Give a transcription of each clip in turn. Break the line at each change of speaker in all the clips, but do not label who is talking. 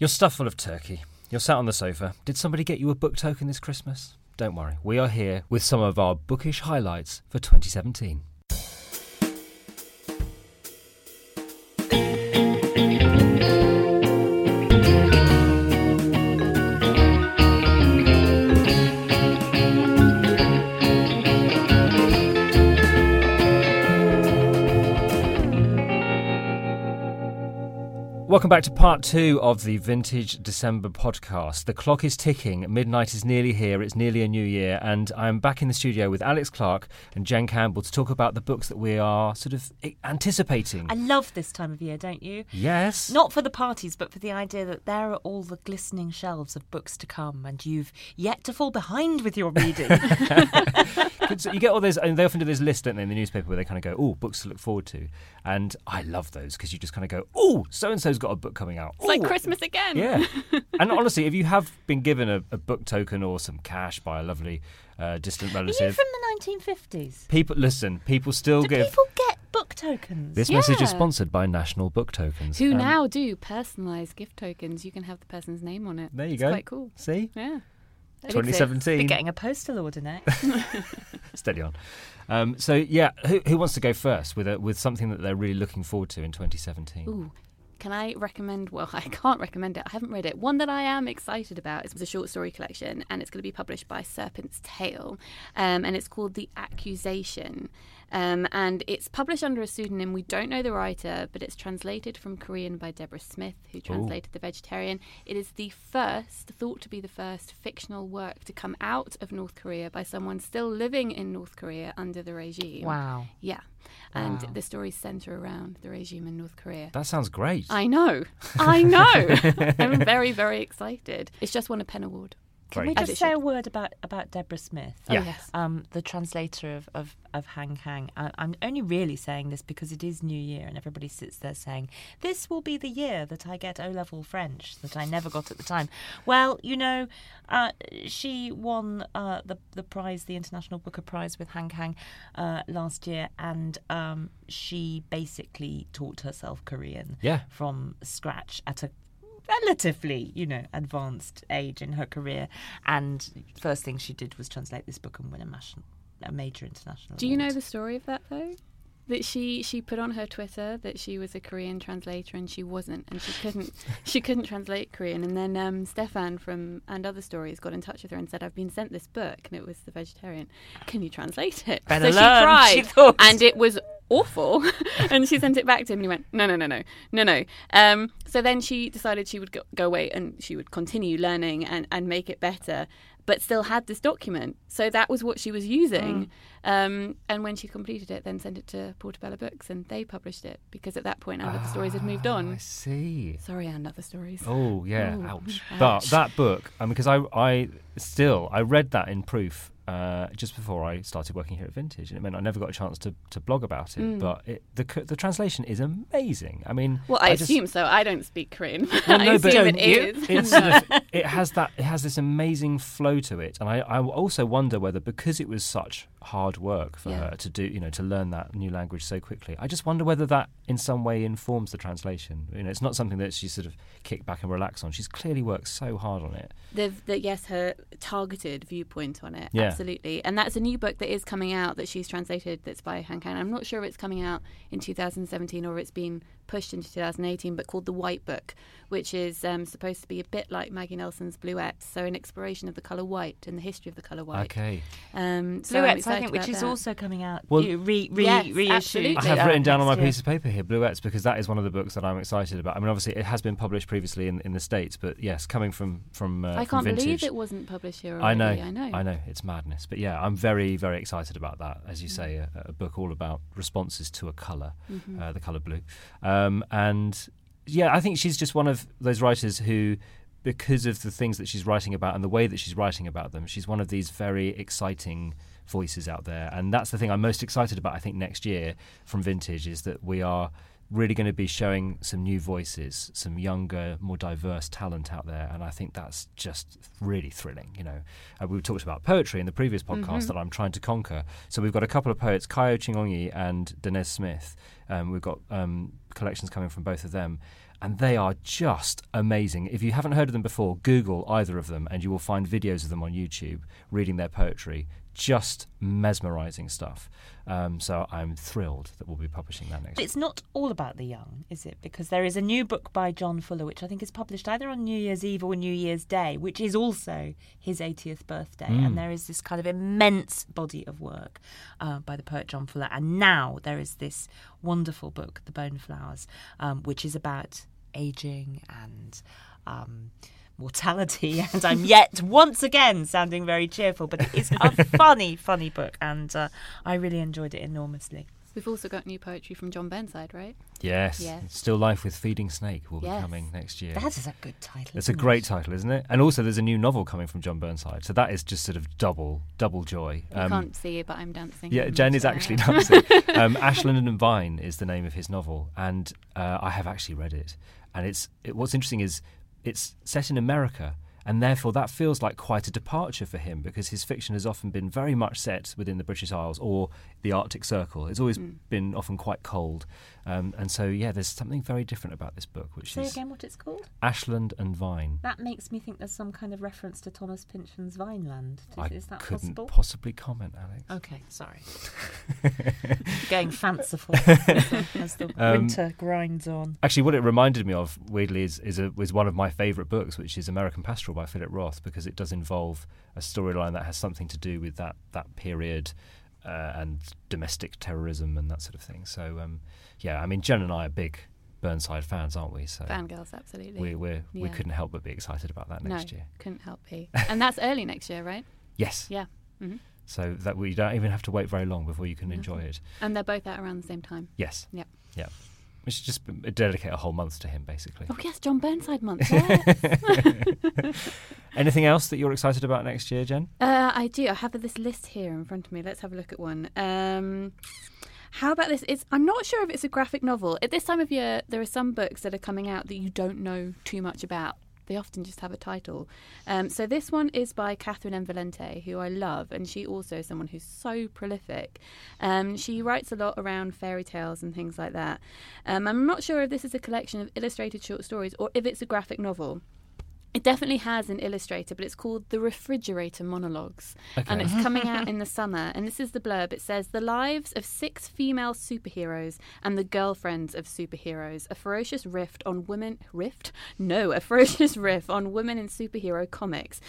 You're stuffed full of turkey. You're sat on the sofa. Did somebody get you a book token this Christmas? Don't worry, we are here with some of our bookish highlights for 2017. Welcome back to part two of the Vintage December podcast. The clock is ticking, midnight is nearly here, it's nearly a new year, and I'm back in the studio with Alex Clark and Jen Campbell to talk about the books that we are sort of anticipating.
I love this time of year, don't you?
Yes.
Not for the parties, but for the idea that there are all the glistening shelves of books to come, and you've yet to fall behind with your reading.
you get all those, and they often do this list, don't they, in the newspaper where they kind of go, oh, books to look forward to. And I love those because you just kind of go, oh, so and so's got a book coming out.
It's like Christmas again.
Yeah. and honestly, if you have been given a, a book token or some cash by a lovely uh, distant
Are you
relative,
from the 1950s?
people listen. People still
Do
give.
people get book tokens?
This message is sponsored by National Book Tokens.
Who
Um,
now do personalised gift tokens? You can have the person's name on it.
There you
it's
go.
Quite cool.
See,
Yeah. 2017.
Be
2017.
getting a postal order next.
Steady on. Um, so yeah, who, who wants to go first with a, with something that they're really looking forward to in 2017?
Ooh. Can I recommend? Well, I can't recommend it. I haven't read it. One that I am excited about is a short story collection, and it's going to be published by Serpent's Tail, um, and it's called The Accusation. Um, and it's published under a pseudonym. We don't know the writer, but it's translated from Korean by Deborah Smith, who translated The Vegetarian. It is the first, thought to be the first, fictional work to come out of North Korea by someone still living in North Korea under the regime.
wow.
Yeah. And
Wow.
the stories centre around the regime in North Korea.
That sounds great.
I know. I know. I'm very, very excited. It's just won a Pen Award.
Can
Great.
we just
it
say a word about, about Deborah Smith?
Oh, yes.
um, the translator of, of, of Han Kang. I, I'm only really saying this because it is New Year and everybody sits there saying, This will be the year that I get O level French that I never got at the time. Well, you know, uh, she won uh, the, the prize, the International Booker Prize with Han Kang uh, last year, and um, she basically taught herself Korean
Yeah.
from scratch at a relatively, you know, advanced age in her career. And first thing she did was translate this book and win a, mas- a major international.
Do you know the story of that though? That she she put on her Twitter that she was a Korean translator and she wasn't, and she couldn't she couldn't translate Korean. And then um, Stefan from and other stories got in touch with her and said, "I've been sent this book, and it was The Vegetarian. Can you translate it?"
Better
so
learn,
she tried,
she
and it was awful. and she sent it back to him, and he went, "No, no, no, no, no, no." Um, so then she decided she would go, go away and she would continue learning and and make it better. But still had this document, so that was what she was using. Um, and when she completed it, then sent it to Portobello Books, and they published it because at that point, other stories had moved
Ah, I
on.
see.
Sorry, and other stories.
Oh yeah,
Ooh,
ouch.
ouch.
But that book, I mean, because I, I still I read that in proof uh, just before I started working here at Vintage, and it meant I never got a chance to, to blog about it.
Mm.
But it, the the translation is amazing. I mean,
Well, I,
just-
assume so. I don't speak Korean.
Well,
I
no, but
assume it
don't. It's sort of, it has that it has this amazing flow to it, and I, I also wonder whether because it was such hard work for
Yeah.
her to do, you know, to learn that new language so quickly. I just wonder whether that in some way informs the translation. You know, it's not something that she sort of kick back and relax on. She's clearly worked so hard on it.
the, the yes, her targeted viewpoint on it,
Yeah.
absolutely. And that's a new book that is coming out that she's translated. That's by Han Kang. I'm not sure if it's coming out in 2017 or it's been pushed into 2018, but called the White Book, which is um, supposed to be a bit like Maggie Nelson's Bluets, so an exploration of the color white and the history of the color white.
Okay,
Um, so I'm
Bluets, I think, which is
that.
also coming out.
Well-
re, re,
Yes,
reissued.
I have written down on my
year.
piece of paper here Bluets because that is one of the books that I'm excited about. I mean, obviously it has been published previously in, in the states, but yes, coming from from uh,
I can't believe
Vintage,
it wasn't published here
I
already.
know,
I know.
I know, it's madness. But yeah, I'm very, very excited about that. As you say, a, a book all about responses to a color,
Mhm.
uh, the color blue. Um, Um, and yeah, I think she's just one of those writers who, because of the things that she's writing about and the way that she's writing about them, she's one of these very exciting voices out there. And that's the thing I'm most excited about. I think next year from Vintage is that we are really going to be showing some new voices, some younger, more diverse talent out there, and I think that's just really thrilling. You know, uh, we talked about poetry in the previous podcast
Mhm.
that I'm trying to conquer. So we've got a couple of poets, Kayo Chingonyi and Danez Smith. Um, we've got um, collections coming from both of them. and they are just amazing. If you haven't heard of them before, Google either of them, and you will find videos of them on YouTube reading their poetry. Just mesmerizing stuff. Um, so I'm thrilled that we'll be publishing that next.
But it's not all about the young, is it? Because there is a new book by John Fuller, which I think is published either on New Year's Eve or New Year's Day, which is also his 80th birthday.
Mm.
And there is this kind of immense body of work uh, by the poet John Fuller. And now there is this wonderful book, The Bone Flowers, um, which is about aging and. Um, mortality, and I'm yet once again sounding very cheerful. But it is a funny, funny book, and uh, I really enjoyed it enormously.
We've also got new poetry from John Burnside, right?
Yes.
Yes.
Still Life with Feeding Snake will be
Yes.
coming next year.
That is a good title.
It's a great
it?
title, isn't it? And also, there's a new novel coming from John Burnside, so that is just sort of double, double joy.
You can't see it, but I'm dancing.
Yeah, Jen is actually dancing. um, Ashland and Vine is the name of his novel, and uh, I have actually read it. And it's it, what's interesting is it's set in America, and therefore that feels like quite a departure for him because his fiction has often been very much set within the British Isles or the Arctic Circle. It's always
Mm.
been often quite cold, um, and so yeah, there's something very different about this book, which
Say
is
again what it's called?
Ashland and Vine.
That makes me think there's some kind of reference to Thomas Pynchon's Vineland. Is,
I
is that
couldn't
possible?
possibly comment, Alex.
Okay, sorry. Going fanciful as the
Um,
winter grinds on.
Actually, what it reminded me of, weirdly, is is, a, is one of my favourite books, which is American Pastoral by Philip Roth, because it does involve a storyline that has something to do with that that period uh, and domestic terrorism and that sort of thing. So, um, yeah, I mean, Jen and I are big Burnside fans, aren't we? So
Fangirls, absolutely.
we we we
Yeah.
couldn't help but be excited about that next
no,
year.
couldn't help be. And that's early next year, right?
Yes.
Yeah. hmm
So that we don't even have to wait very long before you can enjoy it.
And they're both out around the same time.
Yes.
Yep.
Yeah. We should just dedicate a whole month to him, basically.
Oh yes, John Burnside month.
Anything else that you're excited about next year, Jen?
uh, I do. I have this list here in front of me. Let's have a look at one. Um, how about this? It's I'm not sure if it's a graphic novel. At this time of year, there are some books that are coming out that you don't know too much about. They often just have a title. Um, so this one is by Catherynne M. Valente, who I love, and she also is someone who's so prolific. Um, she writes a lot around fairy tales and things like that. Um, I'm not sure if this is a collection of illustrated short stories or if it's a graphic novel. It definitely has an illustrator, but it's called The Refrigerator Monologues. And it's coming out in the summer. And this is the blurb. It says The lives of six female superheroes and the girlfriends of superheroes. A ferocious rift on women. Rift? No, a ferocious riff on women in superhero comics.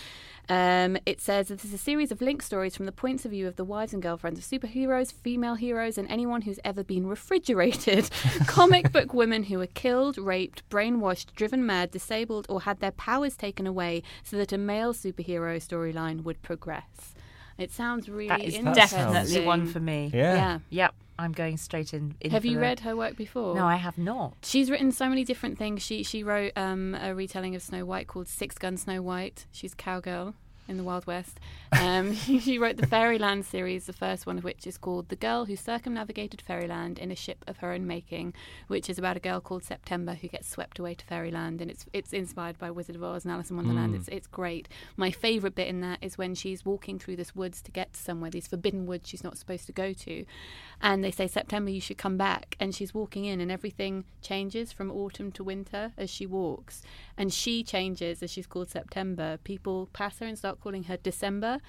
Um, it says this is a series of link stories from the points of view of the wives and girlfriends of superheroes, female heroes, and anyone who's ever been refrigerated. Comic book women who were killed, raped, brainwashed, driven mad, disabled, or had their powers taken away so that a male superhero storyline would progress. It sounds really
That is
interesting.
definitely one for me.
Yeah.
Yeah.
Yep, I'm going straight in. in
Have you
the-
read her work before?
No, I have not.
She's written so many different things. She she wrote um, a retelling of Snow White called Six Gun Snow White. She's cowgirl in the Wild West. Um, she wrote the Fairyland series, the first one of which is called The Girl Who Circumnavigated Fairyland in a Ship of Her Own Making, which is about a girl called September who gets swept away to Fairyland, and it's it's inspired by Wizard of Oz and Alice in Wonderland.
Mm.
It's it's great. My favourite bit in that is when she's walking through this woods to get to somewhere, these forbidden woods she's not supposed to go to, and they say September you should come back, and she's walking in, and everything changes from autumn to winter as she walks, and she changes as she's called September. People pass her and start calling her December,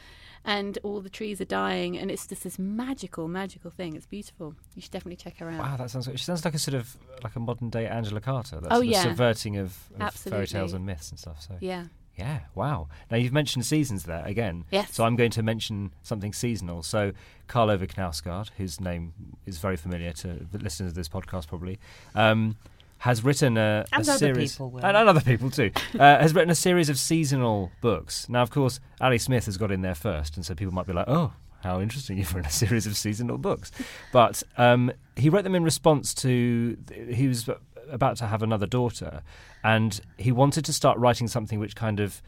and all the trees are dying, and it's just this magical, magical thing. It's beautiful. You should definitely check her out.
Wow, that sounds. She sounds like a sort of like a modern day Angela Carter. That
Oh, yeah.
subverting of, of fairy tales and myths and stuff. So
Yeah.
yeah, wow. Now you've mentioned seasons there again.
Yes.
So I'm going to mention something seasonal. So Karl Ove Knausgaard, whose name is very familiar to the listeners of this podcast, probably. Um, has written a,
And
a
other
series,
people will.
and, and other people too. uh, has written a series of seasonal books. Now, of course, Ali Smith has got in there first, and so people might be like, "Oh, how interesting! You've written a series of seasonal books." But um, he wrote them in response to he was about to have another daughter, and he wanted to start writing something which kind of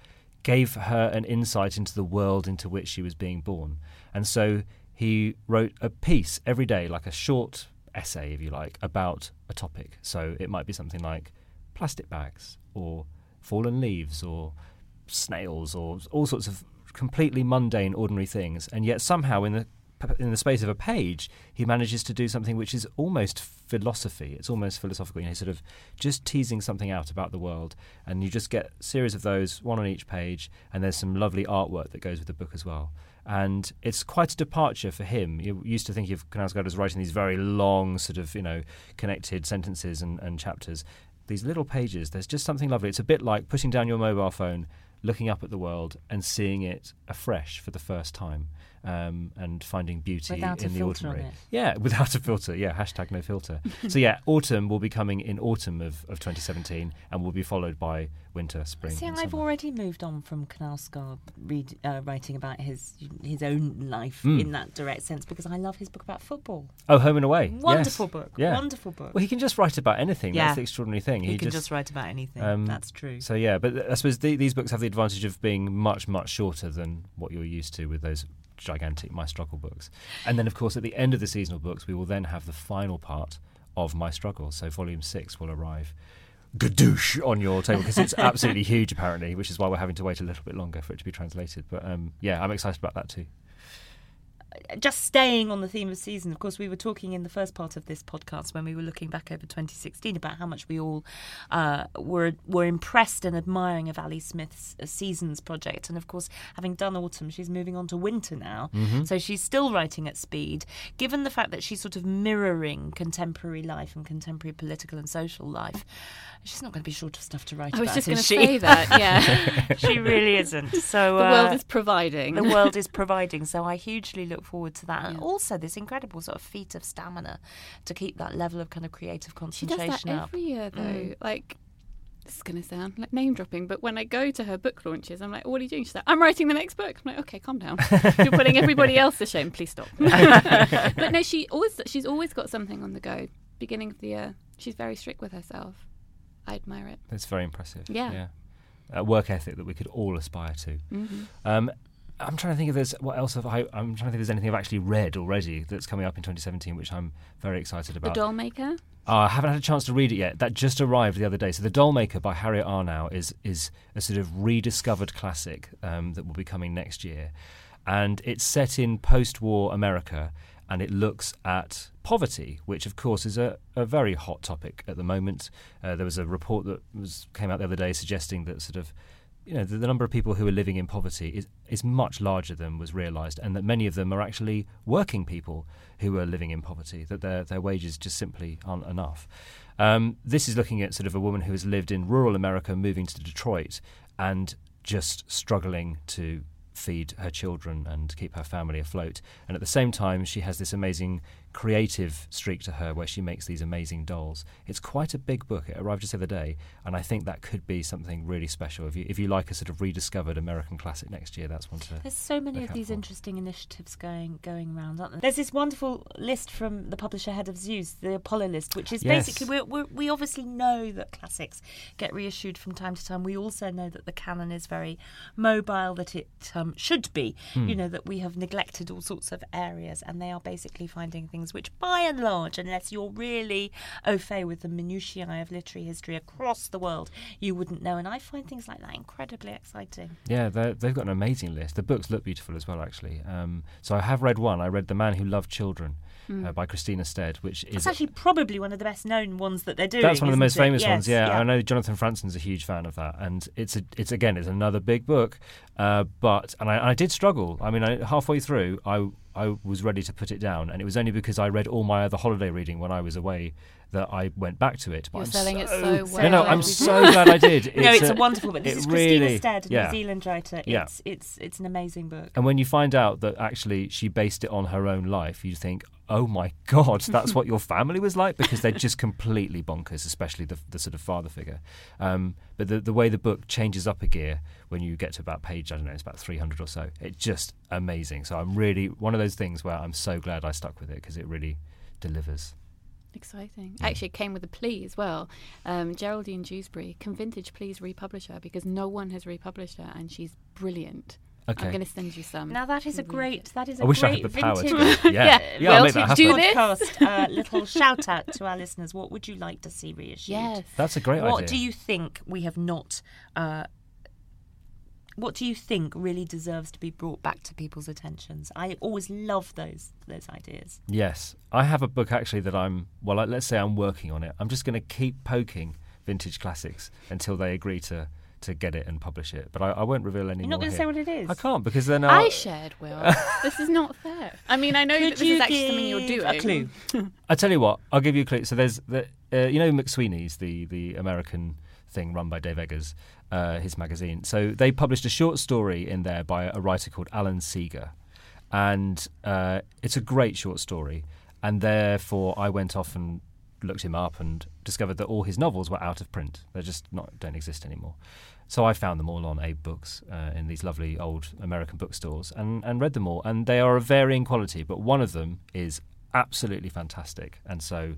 gave her an insight into the world into which she was being born. And so he wrote a piece every day, like a short essay, if you like, about a topic. So it might be something like plastic bags or fallen leaves or snails or all sorts of completely mundane, ordinary things. And yet somehow in the in the space of a page, he manages to do something which is almost philosophy. It's almost philosophical. You know, sort of just teasing something out about the world, and you just get a series of those, one on each page, and there's some lovely artwork that goes with the book as well. And it's quite a departure for him. You used to think of Knausgaard as writing these very long, sort of, you know, connected sentences and, and chapters. These little pages, there's just something lovely. It's a bit like putting down your mobile phone, looking up at the world, and seeing it afresh for the first time um, and finding beauty
Without
in the ordinary. Yeah, without a filter. Yeah, hashtag no filter. so yeah, autumn will be coming in autumn of, of 2017 and will be followed by winter, spring.
See,
and
I've already moved on from Knausgaard read, uh, writing about his his own life
Mm.
in that direct sense because I love his book about football.
Oh, Home and Away.
Wonderful
yes.
book.
Yeah.
Wonderful book.
Well, he can just write about anything.
Yeah.
That's the extraordinary thing.
he, can just, write about anything.
um,
That's true.
So yeah, but I suppose the, these books have the advantage of being much much shorter than what you're used to with those gigantic My Struggle books. And then of course at the end of the seasonal books, we will then have the final part of My Struggle. So volume six will arrive. Gadoosh on your table because it's absolutely huge apparently, which is why we're having to wait a little bit longer for it to be translated. But um, yeah, I'm excited about that too.
Just staying on the theme of season, of course, we were talking in the first part of this podcast when we were looking back over 2016 about how much we all uh, were were impressed and admiring of Ali Smith's uh, Seasons project. And of course, having done autumn, she's moving on to winter now. So she's still writing at speed. Given the fact that she's sort of mirroring contemporary life and contemporary political and social life, she's not going to be short of stuff to write
I was
about.
just going to
she?
say that. Yeah,
she really isn't. So
the
uh,
world is providing.
the world is providing. So I hugely look forward to that. And
Yeah.
also this incredible sort of feat of stamina to keep that level of kind of creative
She does
concentration
that
up.
every year, though.
Mm.
Like, this is going to sound like name dropping, but when I go to her book launches, I'm like, "What are you doing?" She's like, "I'm writing the next book." I'm like, "Okay, calm down. You're putting everybody else to shame. Please stop." but no, she always she's always got something on the go. Beginning of the year, she's very strict with herself. I admire it.
It's very impressive.
Yeah.
yeah. A work ethic that we could all aspire to.
hmm
Um, I'm trying to think if there's what else have I. I'm trying to think if there's anything I've actually read already that's coming up in 2017, which I'm very excited about.
The Dollmaker.
Oh, I haven't had a chance to read it yet. That just arrived the other day. So, The Dollmaker by Harriette Arnow is is a sort of rediscovered classic um, that will be coming next year, and it's set in post-war America, and it looks at poverty, which of course is a, a very hot topic at the moment. Uh, there was a report that was came out the other day suggesting that sort of you know the, the number of people who are living in poverty is is much larger than was realised, and that many of them are actually working people who are living in poverty. That their their wages just simply aren't enough. Um, this is looking at sort of a woman who has lived in rural America, moving to Detroit, and just struggling to feed her children and keep her family afloat. And at the same time, she has this amazing creative streak to her where she makes these amazing dolls. It's quite a big book. It arrived just the other day, and I think that could be something really special. If you if you like a sort of rediscovered American classic next year, that's one to.
There's so many of these
for.
interesting initiatives going going around, aren't there? There's this wonderful list from the publisher head of Zeus, the Apollo list, which is
Yes.
basically we're, we're, we obviously know that classics get reissued from time to time. We also know that the canon is very mobile, that it um, should be.
Hmm.
You know that we have neglected all sorts of areas, and they are basically finding things which, by and large, unless you're really au fait with the minutiae of literary history across the world, you wouldn't know. And I find things like that incredibly exciting.
Yeah, they've got an amazing list. The books look beautiful as well, actually. Um, so I have read one. I read The Man Who Loved Children uh, by Christina Stead, which
It's
is
actually probably one of the best known ones that they're doing.
That's one of the most
it?
famous ones.
Yes,
Yeah, I know Jonathan Franzen's a huge fan of that, and it's a, it's again, it's another big book. Uh, but and I, I did struggle. I mean, I, halfway through, I I was ready to put it down, and it was only because I read all my other holiday reading when I was away that I went back to it. But
You're
I'm
selling
so,
it so well.
No, no, I'm so glad I did.
no, it's a, wonderful book. This is Christina
really-
Stead, a
yeah.
New Zealand writer.
Yeah.
It's it's it's an amazing book.
And when you find out that actually she based it on her own life, you think, oh my God, that's what your family was like? Because they're just completely bonkers, especially the, the sort of father figure. Um, but the, the way the book changes up a gear when you get to about page, I don't know, it's about 300 or so, it's just amazing. So I'm really, one of those things where I'm so glad I stuck with it because it really delivers.
Exciting. Actually, it came with a plea as well. Um, Geraldine Jewsbury, can Vintage please republish her because no one has republished her and she's brilliant.
Okay.
I'm going to send you some.
Now that is a great that is a
I wish I
great
had the power
vintage
to. Yeah,
Yeah,
yeah, I'll
well,
make that
to
happen.
do this-
podcast uh, little shout out to our listeners. What would you like to see reissued?
Yes.
That's a great
What
idea.
What do you think we have not uh, what do you think really deserves to be brought back to people's attentions? I always love those those ideas.
Yes, I have a book actually that I'm well. Let's say I'm working on it. I'm just going to keep poking vintage classics until they agree to to get it and publish it. But I, I won't reveal any
You're
more.
not going to say what it is.
I can't because then
I
I'll,
shared, Will. this is not fair. I mean, I know
Could
that this
you
is actually something you're
give
doing.
a clue?
I tell you what, I'll give you a clue. So there's the uh, you know McSweeney's the the American thing run by Dave Eggers, uh, his magazine. So they published a short story in there by a writer called Alan Seager, and uh, it's a great short story. And therefore, I went off and looked him up and discovered that all his novels were out of print. They're just not don't exist anymore. So I found them all on Abe Books uh, in these lovely old American bookstores and, and read them all. And they are of varying quality, but one of them is absolutely fantastic. And so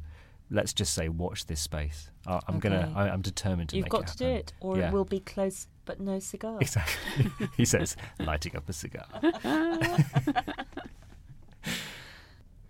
let's just say, watch this space. I, I'm gonna. I, I'm determined to
You've got to do it, or
Yeah.
it will be close but no cigar.
Exactly. he says, lighting up a cigar.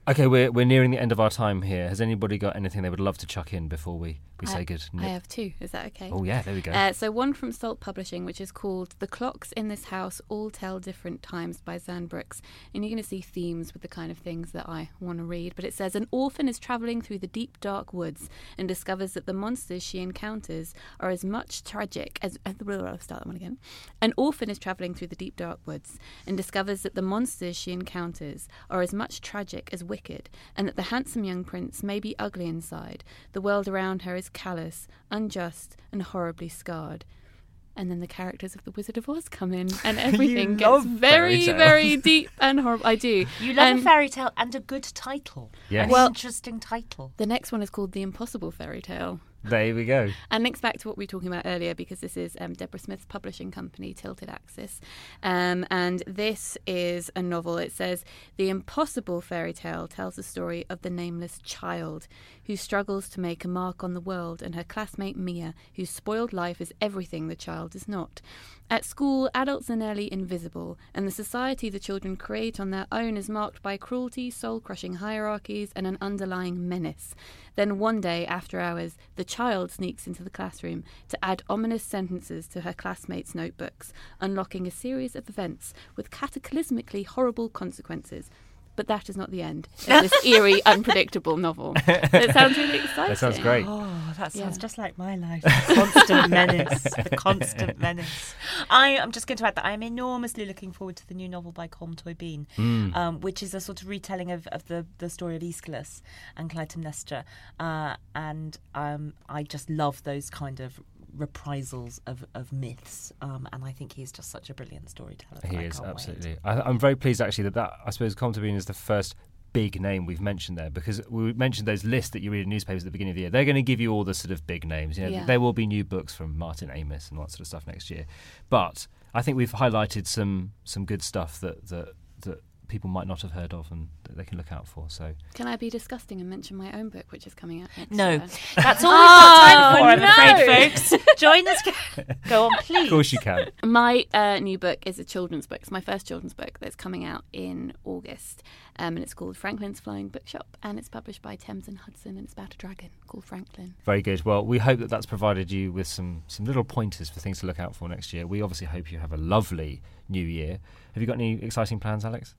okay, we're we're nearing the end of our time here. Has anybody got anything they would love to chuck in before we, we say good?
I have two. Is that okay?
Oh yeah, there we go.
Uh, so one from Salt Publishing, which is called "The Clocks in This House All Tell Different Times" by Xan Brooks, and you're going to see themes with the kind of things that I want to read. But it says an orphan is traveling through the deep, dark woods and discovers that the monsters she encounters are as much tragic as. Uh, I'll start that one again. An orphan is traveling through the deep, dark woods and discovers that the monsters she encounters are as much tragic as wicked, and that the handsome young prince may be ugly inside. The world around her is callous, unjust, and horribly scarred. And then the characters of the Wizard of Oz come in, and everything gets very, very deep and horrible. I do.
You love
Um,
a fairy tale and a good title.
Yes.
An
Well-
interesting title.
The next one is called The Impossible Fairy Tale.
There we go.
And links back to what we were talking about earlier because this is um, Deborah Smith's publishing company, Tilted Axis. Um, and this is a novel. It says The Impossible Fairy Tale tells the story of the nameless child who struggles to make a mark on the world and her classmate Mia, whose spoiled life is everything the child is not. At school, adults are nearly invisible, and the society the children create on their own is marked by cruelty, soul crushing hierarchies, and an underlying menace. Then one day, after hours, the child sneaks into the classroom to add ominous sentences to her classmates' notebooks, unlocking a series of events with cataclysmically horrible consequences. But that is not the end of this eerie, unpredictable novel. It sounds really exciting.
That sounds great.
Oh, that sounds
Yeah.
just like my life. The constant menace. The constant menace. I am just going to add that I am enormously looking forward to the new novel by Colm Tóibín,
Mm.
um, which is a sort of retelling of, of the, the story of Aeschylus and Clytemnestra. Uh, and um, I just love those kind of reprisals of, of myths. Um, and I think he's just such a brilliant storyteller.
He
I
is absolutely. I, I'm very pleased actually that that I suppose Colm Tóibín is the first big name we've mentioned there because we mentioned those lists that you read in newspapers at the beginning of the year. They're going to give you all the sort of big names. You know,
Yeah.
there will be new books from Martin Amis and all that sort of stuff next year. But I think we've highlighted some some good stuff that that that people might not have heard of and that they can look out for. So
Can I be disgusting and mention my own book, which is coming out next
No,
year?
that's all we've got time for, I'm
no.
afraid, folks. Join us. Go on, please.
of course you can.
My uh, new book is a children's book. It's my first children's book that's coming out in August. Um, and it's called Franklin's Flying Bookshop. And it's published by Thames and Hudson. And it's about a dragon called Franklin.
Very good. Well, we hope that that's provided you with some some little pointers for things to look out for next year. We obviously hope you have a lovely new year. Have you got any exciting plans, Alex?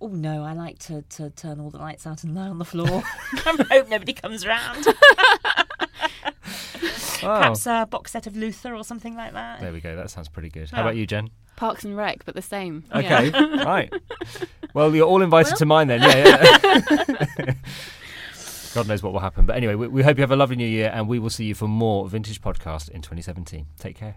Oh no, I like to, to turn all the lights out and lie on the floor. I hope nobody comes round. Perhaps a box set of Luther or something like that.
There we go. That sounds pretty good. How about you, Jen?
Parks and Rec, but the same.
Okay,
Yeah.
right. Well, you're all invited
Well-
to mine then. Yeah, yeah. God knows what will happen. But anyway, we, we hope you have a lovely new year and we will see you for more Vintage Podcast in 2017. Take care.